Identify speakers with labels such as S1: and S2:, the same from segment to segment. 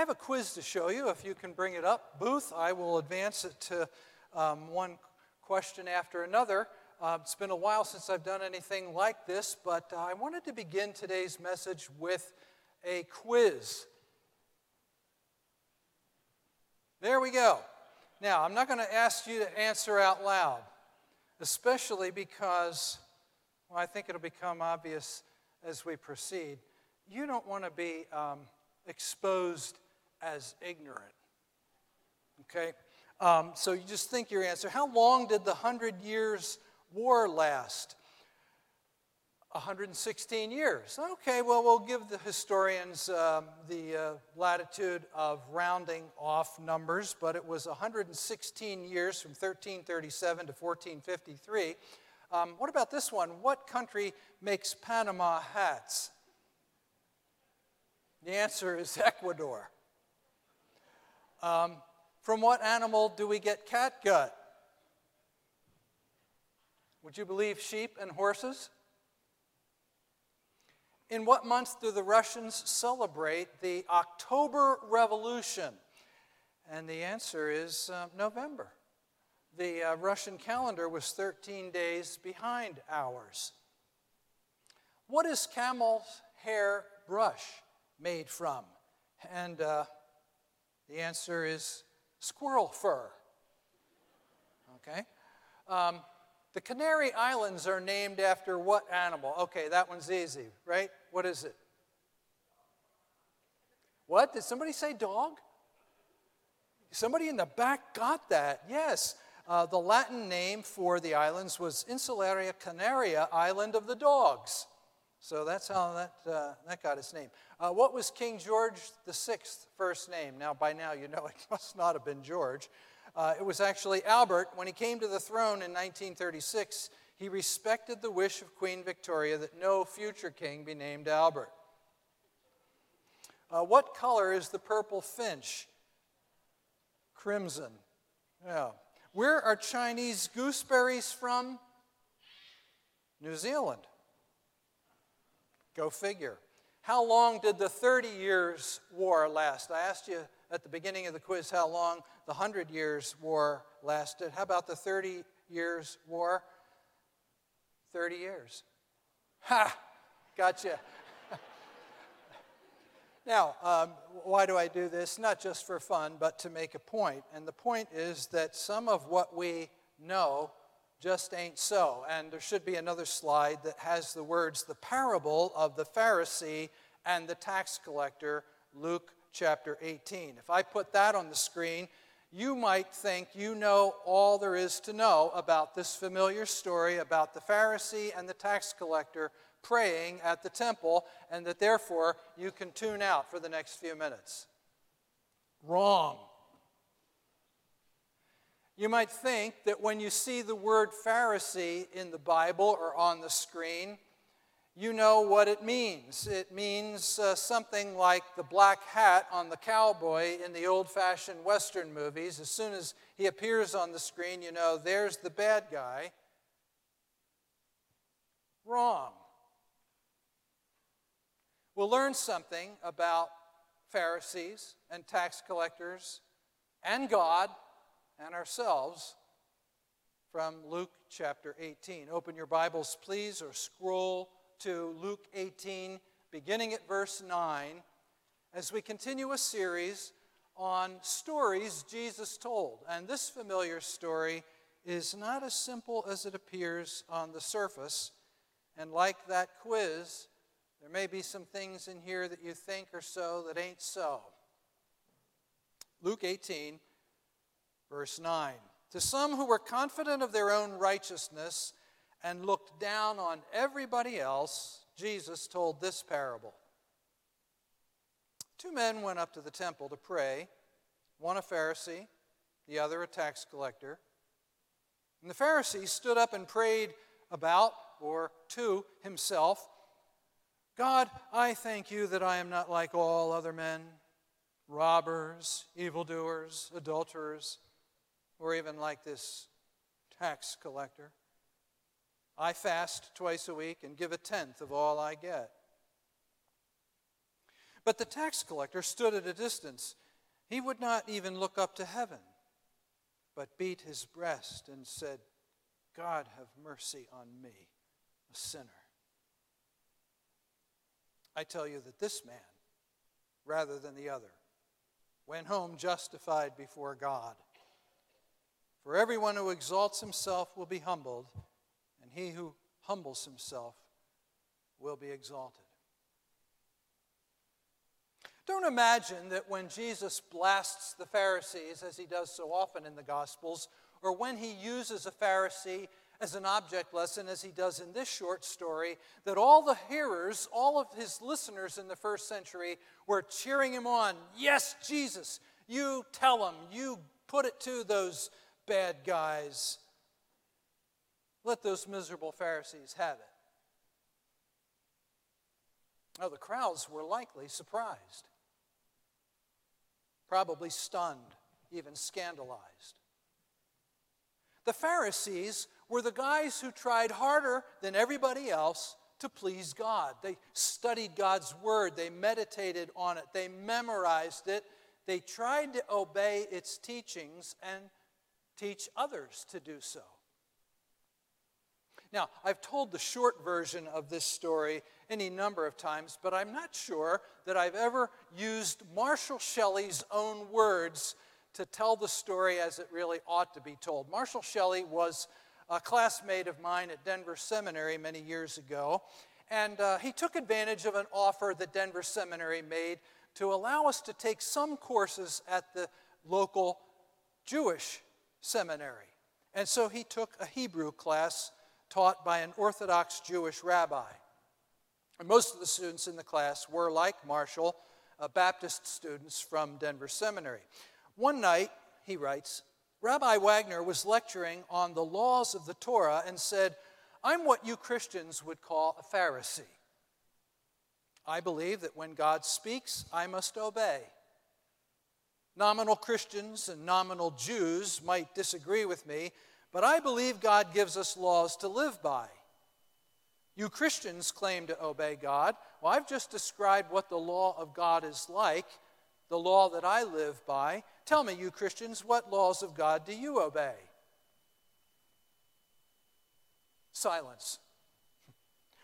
S1: have a quiz to show you. If you can bring it up, Booth, I will advance it to um, one question after another. Uh, it's been a while since I've done anything like this, but uh, I wanted to begin today's message with a quiz. There we go. Now, I'm not going to ask you to answer out loud, especially because, well, I think it'll become obvious as we proceed. You don't want to be um, exposed as ignorant. Okay? Um, so you just think your answer. How long did the Hundred Years' War last? 116 years. Okay, well, we'll give the historians um, the uh, latitude of rounding off numbers, but it was 116 years from 1337 to 1453. Um, what about this one? What country makes Panama hats? The answer is Ecuador. Um, from what animal do we get catgut? Would you believe sheep and horses? In what month do the Russians celebrate the October Revolution? And the answer is uh, November. The uh, Russian calendar was 13 days behind ours. What is camel's hair brush made from? And uh, the answer is squirrel fur. Okay? Um, the Canary Islands are named after what animal? Okay, that one's easy, right? What is it? What? Did somebody say dog? Somebody in the back got that. Yes. Uh, the Latin name for the islands was Insularia Canaria, Island of the Dogs. So that's how that, uh, that got its name. Uh, what was King George VI's first name? Now, by now, you know it must not have been George. Uh, it was actually Albert. When he came to the throne in 1936, he respected the wish of Queen Victoria that no future king be named Albert. Uh, what color is the purple finch? Crimson. Yeah. Where are Chinese gooseberries from? New Zealand. Go figure. How long did the 30 Years' War last? I asked you at the beginning of the quiz how long the Hundred Years' War lasted. How about the 30 Years' War? 30 years. Ha! Gotcha. now, um, why do I do this? Not just for fun, but to make a point. And the point is that some of what we know just ain't so. And there should be another slide that has the words the parable of the Pharisee and the tax collector, Luke chapter 18. If I put that on the screen, you might think you know all there is to know about this familiar story about the Pharisee and the tax collector praying at the temple, and that therefore you can tune out for the next few minutes. Wrong. You might think that when you see the word Pharisee in the Bible or on the screen, you know what it means. It means uh, something like the black hat on the cowboy in the old fashioned Western movies. As soon as he appears on the screen, you know, there's the bad guy. Wrong. We'll learn something about Pharisees and tax collectors and God and ourselves from Luke chapter 18. Open your Bibles, please, or scroll to Luke 18, beginning at verse 9, as we continue a series on stories Jesus told. And this familiar story is not as simple as it appears on the surface. And like that quiz, there may be some things in here that you think are so that ain't so. Luke 18, Verse 9 To some who were confident of their own righteousness and looked down on everybody else, Jesus told this parable. Two men went up to the temple to pray, one a Pharisee, the other a tax collector. And the Pharisee stood up and prayed about, or to himself, God, I thank you that I am not like all other men, robbers, evildoers, adulterers or even like this tax collector. I fast twice a week and give a tenth of all I get. But the tax collector stood at a distance. He would not even look up to heaven, but beat his breast and said, God, have mercy on me, a sinner. I tell you that this man, rather than the other, went home justified before God. For everyone who exalts himself will be humbled, and he who humbles himself will be exalted. Don't imagine that when Jesus blasts the Pharisees, as he does so often in the Gospels, or when he uses a Pharisee as an object lesson, as he does in this short story, that all the hearers, all of his listeners in the first century, were cheering him on. Yes, Jesus, you tell them, you put it to those bad guys. Let those miserable Pharisees have it. Now, the crowds were likely surprised, probably stunned, even scandalized. The Pharisees were the guys who tried harder than everybody else to please God. They studied God's word, they meditated on it, they memorized it, they tried to obey its teachings and teach others to do so. Now, I've told the short version of this story any number of times, but I'm not sure that I've ever used Marshall Shelley's own words to tell the story as it really ought to be told. Marshall Shelley was a classmate of mine at Denver Seminary many years ago, and uh, he took advantage of an offer that Denver Seminary made to allow us to take some courses at the local Jewish seminary. And so he took a Hebrew class taught by an Orthodox Jewish rabbi. And most of the students in the class were, like Marshall, uh, Baptist students from Denver Seminary. One night, he writes, Rabbi Wagner was lecturing on the laws of the Torah and said, I'm what you Christians would call a Pharisee. I believe that when God speaks, I must obey. Nominal Christians and nominal Jews might disagree with me, but I believe God gives us laws to live by. You Christians claim to obey God. Well, I've just described what the law of God is like, the law that I live by. Tell me, you Christians, what laws of God do you obey? Silence.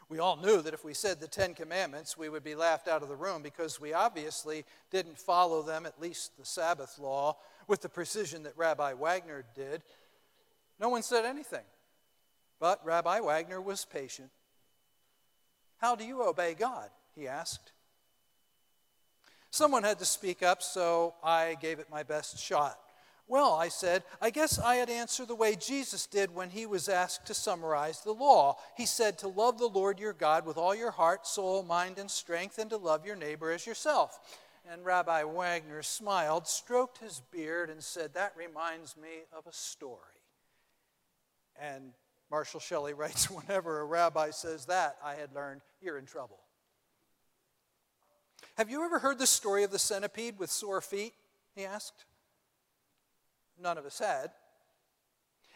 S1: We all knew that if we said the Ten Commandments, we would be laughed out of the room because we obviously didn't follow them, at least the Sabbath law, with the precision that Rabbi Wagner did. No one said anything. But Rabbi Wagner was patient. How do you obey God? he asked. Someone had to speak up, so I gave it my best shot. Well, I said, I guess I'd answer the way Jesus did when he was asked to summarize the law. He said to love the Lord your God with all your heart, soul, mind, and strength, and to love your neighbor as yourself. And Rabbi Wagner smiled, stroked his beard, and said, That reminds me of a story. And Marshall Shelley writes, Whenever a rabbi says that, I had learned you're in trouble. Have you ever heard the story of the centipede with sore feet? He asked none of us had.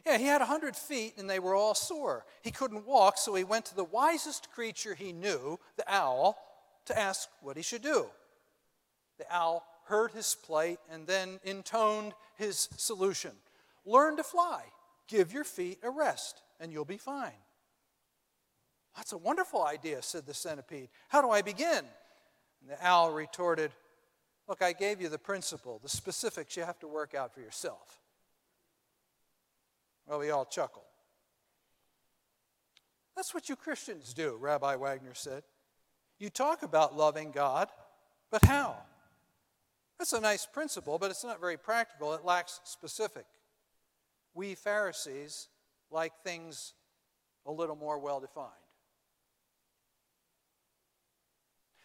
S1: Yeah, he had a 100 feet and they were all sore. He couldn't walk, so he went to the wisest creature he knew, the owl, to ask what he should do. The owl heard his plight and then intoned his solution Learn to fly, give your feet a rest, and you'll be fine. That's a wonderful idea, said the centipede. How do I begin? And the owl retorted, Look, I gave you the principle. The specifics you have to work out for yourself. Well, we all chuckle. That's what you Christians do, Rabbi Wagner said. You talk about loving God, but how? That's a nice principle, but it's not very practical. It lacks specific. We Pharisees like things a little more well defined.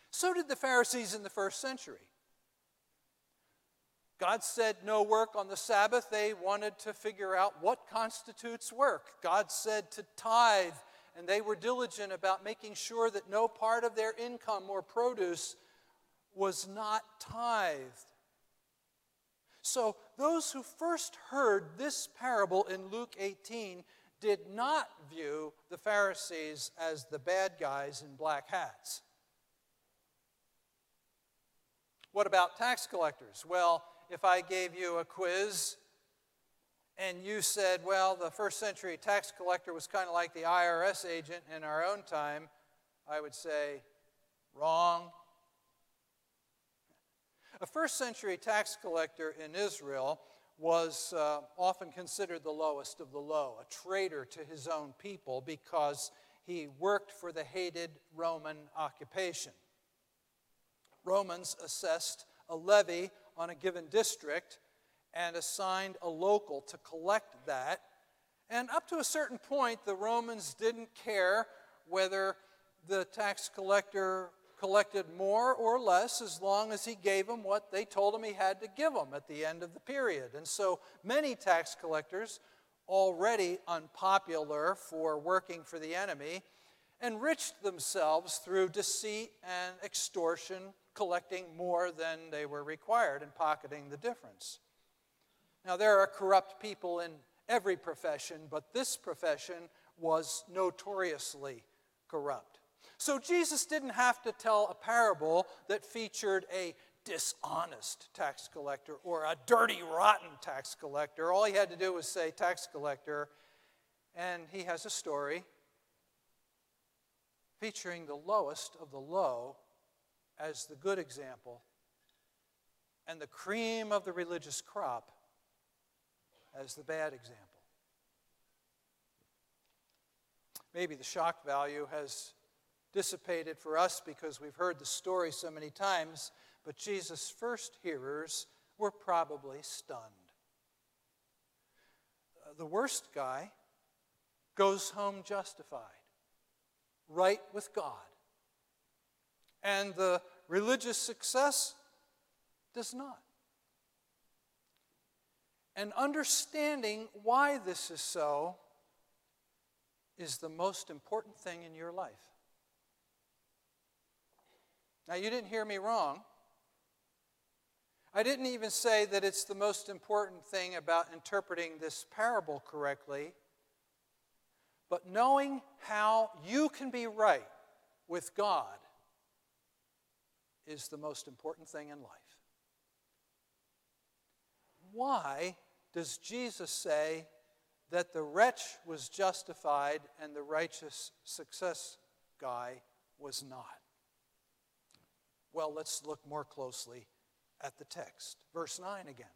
S1: So did the Pharisees in the first century. God said no work on the Sabbath. They wanted to figure out what constitutes work. God said to tithe, and they were diligent about making sure that no part of their income or produce was not tithed. So, those who first heard this parable in Luke 18 did not view the Pharisees as the bad guys in black hats. What about tax collectors? Well, if I gave you a quiz and you said, well, the first century tax collector was kind of like the IRS agent in our own time, I would say, wrong. A first century tax collector in Israel was uh, often considered the lowest of the low, a traitor to his own people because he worked for the hated Roman occupation. Romans assessed a levy on a given district and assigned a local to collect that. And up to a certain point, the Romans didn't care whether the tax collector collected more or less as long as he gave them what they told him he had to give them at the end of the period. And so many tax collectors, already unpopular for working for the enemy, enriched themselves through deceit and extortion, collecting more than they were required and pocketing the difference. Now, there are corrupt people in every profession, but this profession was notoriously corrupt. So, Jesus didn't have to tell a parable that featured a dishonest tax collector or a dirty, rotten tax collector. All he had to do was say tax collector, and he has a story featuring the lowest of the low as the good example and the cream of the religious crop as the bad example. Maybe the shock value has dissipated for us because we've heard the story so many times, but Jesus' first hearers were probably stunned. Uh, the worst guy goes home justified, right with God. And the religious success does not and understanding why this is so is the most important thing in your life. Now, you didn't hear me wrong. I didn't even say that it's the most important thing about interpreting this parable correctly, but knowing how you can be right with God is the most important thing in life. Why does Jesus say that the wretch was justified and the righteous success guy was not? Well, let's look more closely at the text. Verse 9 again.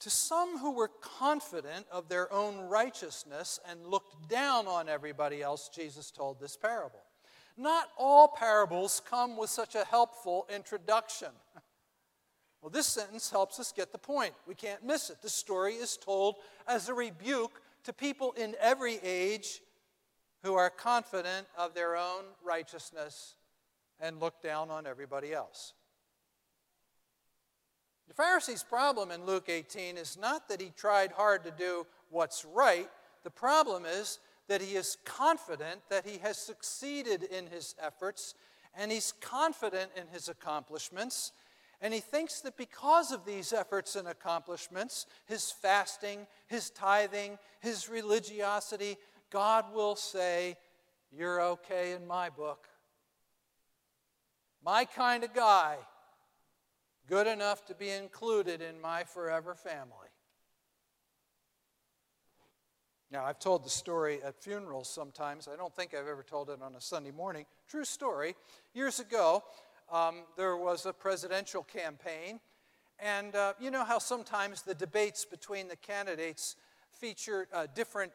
S1: To some who were confident of their own righteousness and looked down on everybody else, Jesus told this parable. Not all parables come with such a helpful introduction. Well, this sentence helps us get the point. We can't miss it. The story is told as a rebuke to people in every age who are confident of their own righteousness and look down on everybody else. The Pharisee's problem in Luke 18 is not that he tried hard to do what's right, the problem is that he is confident that he has succeeded in his efforts and he's confident in his accomplishments and he thinks that because of these efforts and accomplishments, his fasting, his tithing, his religiosity, God will say, You're okay in my book. My kind of guy, good enough to be included in my forever family. Now, I've told the story at funerals sometimes. I don't think I've ever told it on a Sunday morning. True story. Years ago, um, there was a presidential campaign. And uh, you know how sometimes the debates between the candidates feature uh, different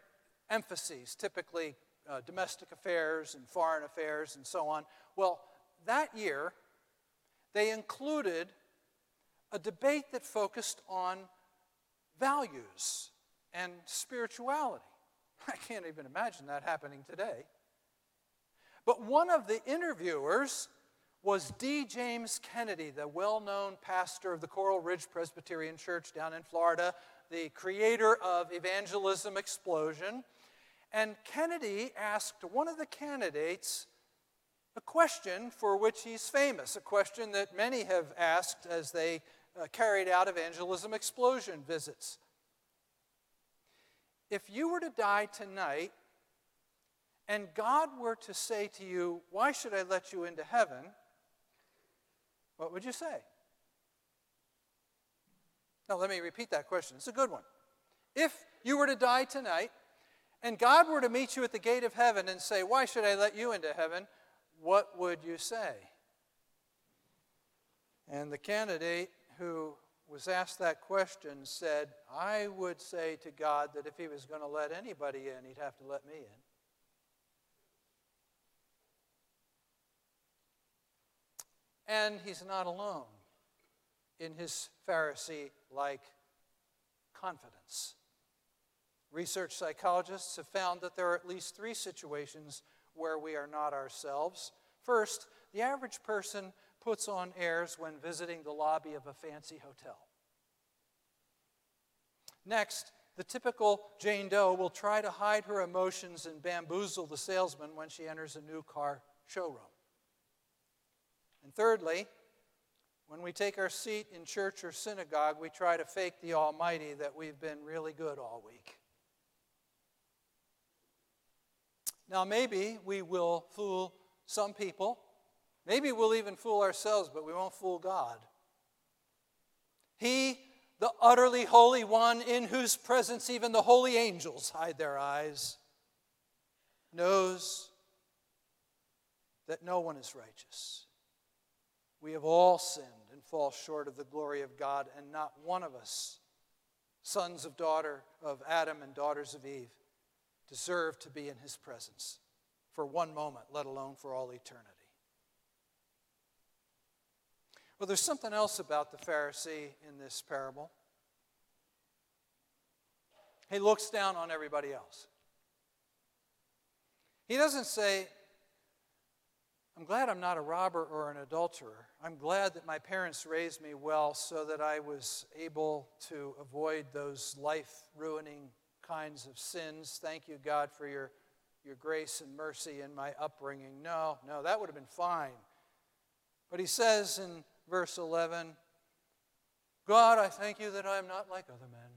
S1: emphases, typically uh, domestic affairs and foreign affairs and so on. Well, that year, they included a debate that focused on values and spirituality. I can't even imagine that happening today. But one of the interviewers was D. James Kennedy, the well known pastor of the Coral Ridge Presbyterian Church down in Florida, the creator of Evangelism Explosion. And Kennedy asked one of the candidates a question for which he's famous, a question that many have asked as they uh, carried out Evangelism Explosion visits. If you were to die tonight, and God were to say to you, Why should I let you into heaven? what would you say? Now, let me repeat that question. It's a good one. If you were to die tonight and God were to meet you at the gate of heaven and say, Why should I let you into heaven? What would you say? And the candidate who was asked that question said, I would say to God that if he was going to let anybody in, he'd have to let me in. And he's not alone in his Pharisee like confidence. Research psychologists have found that there are at least three situations where we are not ourselves. First, the average person puts on airs when visiting the lobby of a fancy hotel. Next, the typical Jane Doe will try to hide her emotions and bamboozle the salesman when she enters a new car showroom. And thirdly, when we take our seat in church or synagogue, we try to fake the Almighty that we've been really good all week. Now, maybe we will fool some people. Maybe we'll even fool ourselves, but we won't fool God. He, the utterly holy one, in whose presence even the holy angels hide their eyes, knows that no one is righteous. We have all sinned and fall short of the glory of God, and not one of us, sons of daughter of Adam and daughters of Eve, deserve to be in his presence for one moment, let alone for all eternity. Well, there's something else about the Pharisee in this parable. He looks down on everybody else. He doesn't say, I'm glad I'm not a robber or an adulterer. I'm glad that my parents raised me well so that I was able to avoid those life ruining kinds of sins. Thank you, God, for your, your grace and mercy in my upbringing. No, no, that would have been fine. But he says in verse 11, God, I thank you that I am not like other men.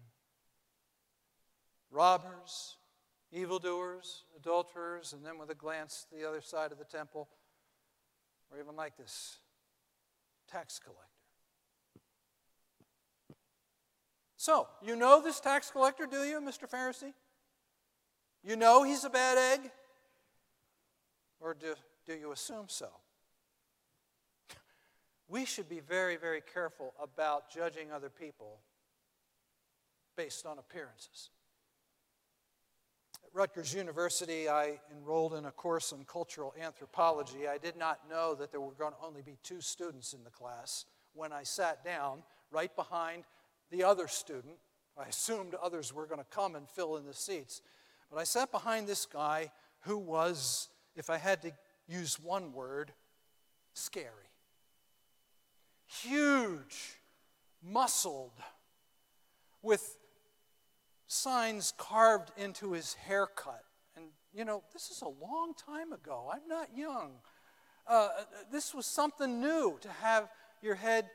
S1: Robbers, evildoers, adulterers, and then with a glance to the other side of the temple, or even like this tax collector. So, you know this tax collector, do you, Mr. Pharisee? You know he's a bad egg? Or do, do you assume so? We should be very, very careful about judging other people based on appearances. At Rutgers University, I enrolled in a course on cultural anthropology. I did not know that there were going to only be two students in the class when I sat down right behind the other student. I assumed others were going to come and fill in the seats. But I sat behind this guy who was, if I had to use one word, scary. Huge, muscled, with signs carved into his haircut. And, you know, this is a long time ago. I'm not young. Uh, this was something new to have your head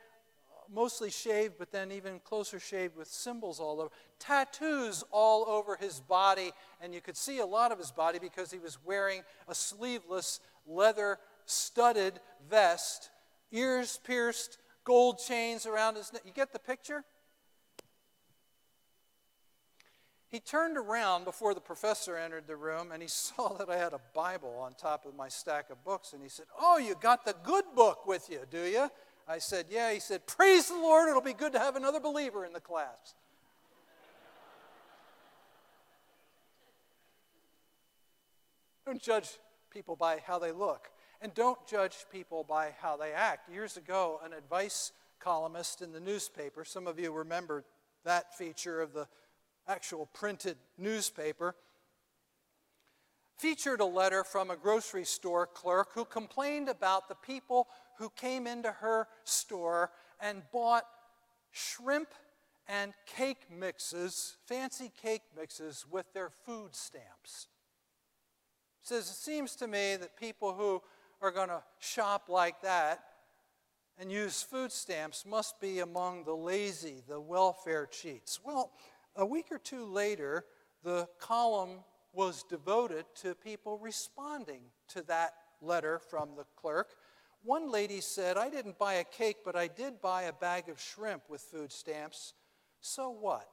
S1: mostly shaved, but then even closer shaved with symbols all over. Tattoos all over his body, and you could see a lot of his body because he was wearing a sleeveless, leather studded vest, ears pierced, gold chains around his neck. You get the picture? He turned around before the professor entered the room and he saw that I had a Bible on top of my stack of books. And he said, Oh, you got the good book with you, do you? I said, Yeah. He said, Praise the Lord, it'll be good to have another believer in the class. don't judge people by how they look, and don't judge people by how they act. Years ago, an advice columnist in the newspaper, some of you remember that feature of the actual printed newspaper, featured a letter from a grocery store clerk who complained about the people who came into her store and bought shrimp and cake mixes, fancy cake mixes, with their food stamps. Says, it seems to me that people who are going to shop like that and use food stamps must be among the lazy, the welfare cheats. Well, a week or two later, the column was devoted to people responding to that letter from the clerk One lady said, I didn't buy a cake, but I did buy a bag of shrimp with food stamps. So what?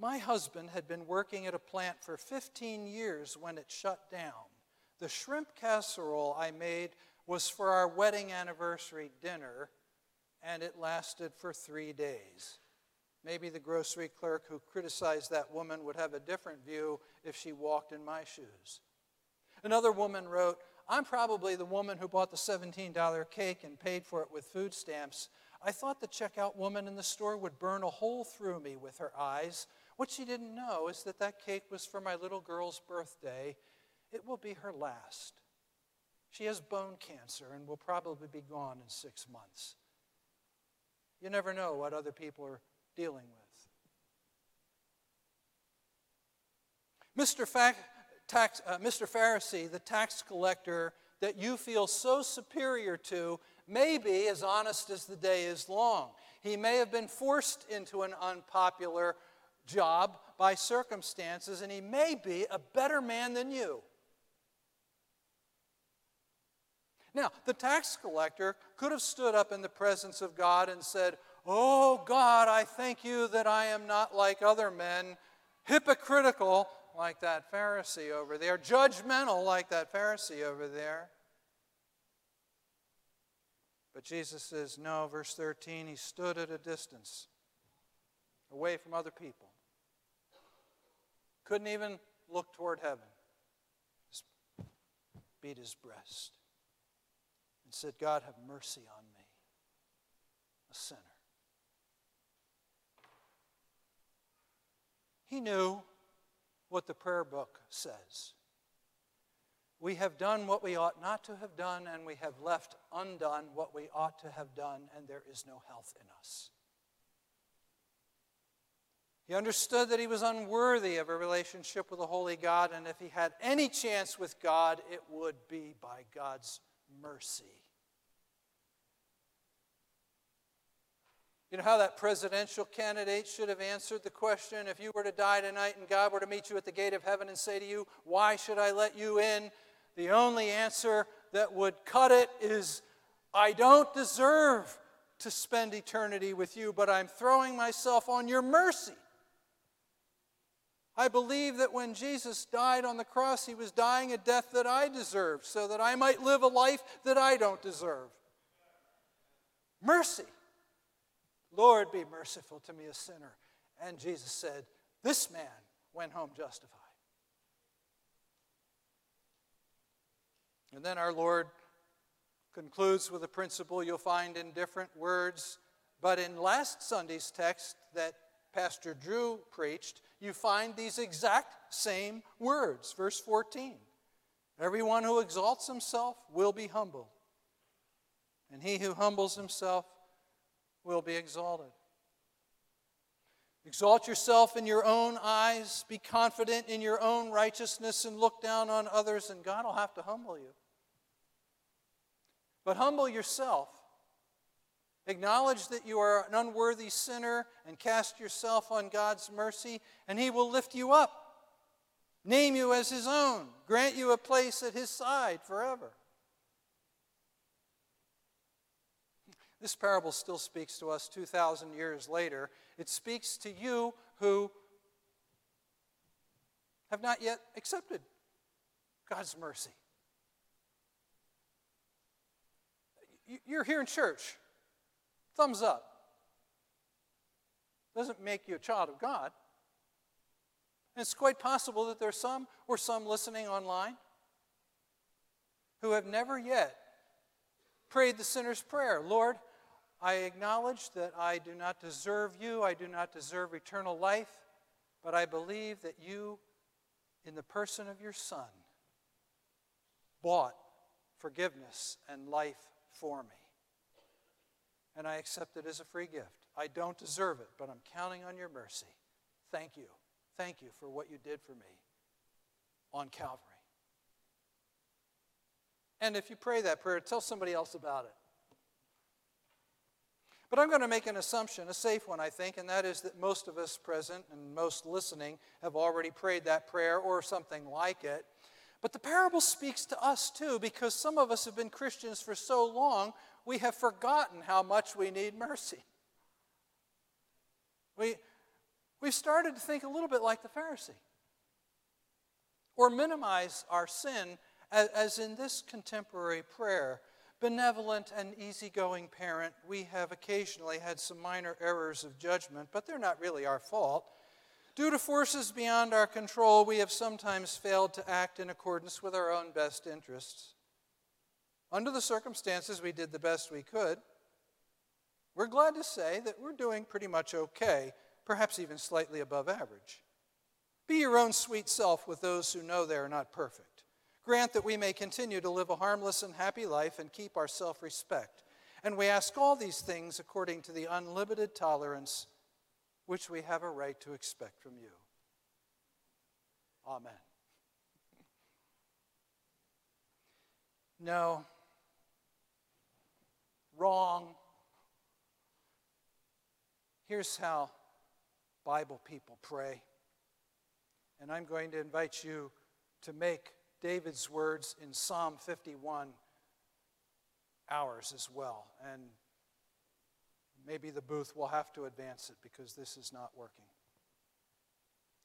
S1: My husband had been working at a plant for 15 years when it shut down. The shrimp casserole I made was for our wedding anniversary dinner, and it lasted for three days. Maybe the grocery clerk who criticized that woman would have a different view if she walked in my shoes. Another woman wrote, I'm probably the woman who bought the $17 cake and paid for it with food stamps. I thought the checkout woman in the store would burn a hole through me with her eyes. What she didn't know is that that cake was for my little girl's birthday. It will be her last. She has bone cancer and will probably be gone in six months. You never know what other people are dealing with. Mr. Fa- tax, uh, Mr. Pharisee, the tax collector that you feel so superior to, may be as honest as the day is long. He may have been forced into an unpopular job by circumstances, and he may be a better man than you. Now, the tax collector could have stood up in the presence of God and said, Oh God, I thank you that I am not like other men, hypocritical like that Pharisee over there, judgmental like that Pharisee over there. But Jesus says, no, verse 13, he stood at a distance, away from other people. Couldn't even look toward heaven. Just beat his breast and said, God, have mercy on me, a sinner. He knew what the prayer book says. We have done what we ought not to have done, and we have left undone what we ought to have done, and there is no health in us. He understood that he was unworthy of a relationship with a holy God, and if he had any chance with God, it would be by God's mercy. You know how that presidential candidate should have answered the question if you were to die tonight and God were to meet you at the gate of heaven and say to you, Why should I let you in? The only answer that would cut it is, I don't deserve to spend eternity with you, but I'm throwing myself on your mercy. I believe that when Jesus died on the cross, he was dying a death that I deserved so that I might live a life that I don't deserve. Mercy. Lord, be merciful to me, a sinner. And Jesus said, This man went home justified. And then our Lord concludes with a principle you'll find in different words. But in last Sunday's text that Pastor Drew preached, you find these exact same words. Verse 14 Everyone who exalts himself will be humbled, and he who humbles himself will be exalted. Exalt yourself in your own eyes, be confident in your own righteousness, and look down on others, and God will have to humble you. But humble yourself. Acknowledge that you are an unworthy sinner and cast yourself on God's mercy, and He will lift you up, name you as His own, grant you a place at His side forever. This parable still speaks to us 2,000 years later. It speaks to you who have not yet accepted God's mercy. You're here in church. Thumbs up. Doesn't make you a child of God. And it's quite possible that there's some or some listening online who have never yet prayed the sinner's prayer Lord, I acknowledge that I do not deserve you, I do not deserve eternal life, but I believe that you, in the person of your Son, bought forgiveness and life for me. And I accept it as a free gift. I don't deserve it, but I'm counting on your mercy. Thank you. Thank you for what you did for me on Calvary. And if you pray that prayer, tell somebody else about it. But I'm going to make an assumption, a safe one, I think, and that is that most of us present and most listening have already prayed that prayer or something like it. But the parable speaks to us too, because some of us have been Christians for so long, we have forgotten how much we need mercy. We, we've started to think a little bit like the Pharisee, or minimize our sin, as, as in this contemporary prayer. Benevolent and easygoing parent, we have occasionally had some minor errors of judgment, but they're not really our fault. Due to forces beyond our control, we have sometimes failed to act in accordance with our own best interests. Under the circumstances, we did the best we could. We're glad to say that we're doing pretty much okay, perhaps even slightly above average. Be your own sweet self with those who know they are not perfect. Grant that we may continue to live a harmless and happy life and keep our self respect. And we ask all these things according to the unlimited tolerance which we have a right to expect from you. Amen. No. Wrong. Here's how Bible people pray. And I'm going to invite you to make David's words in Psalm 51 ours as well. And Maybe the booth will have to advance it because this is not working.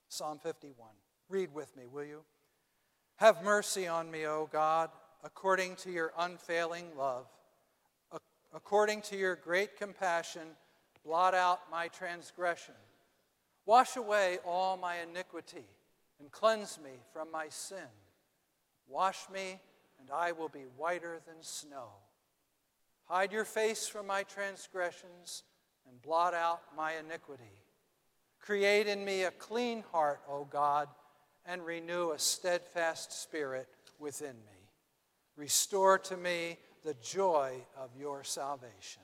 S1: Psalm 51. Read with me, will you? Have mercy on me, O God, according to your unfailing love. According to your great compassion, blot out my transgression. Wash away all my iniquity and cleanse me from my sin. Wash me, and I will be whiter than snow. Hide your face from my transgressions and blot out my iniquity. Create in me a clean heart, O God, and renew a steadfast spirit within me. Restore to me the joy of your salvation.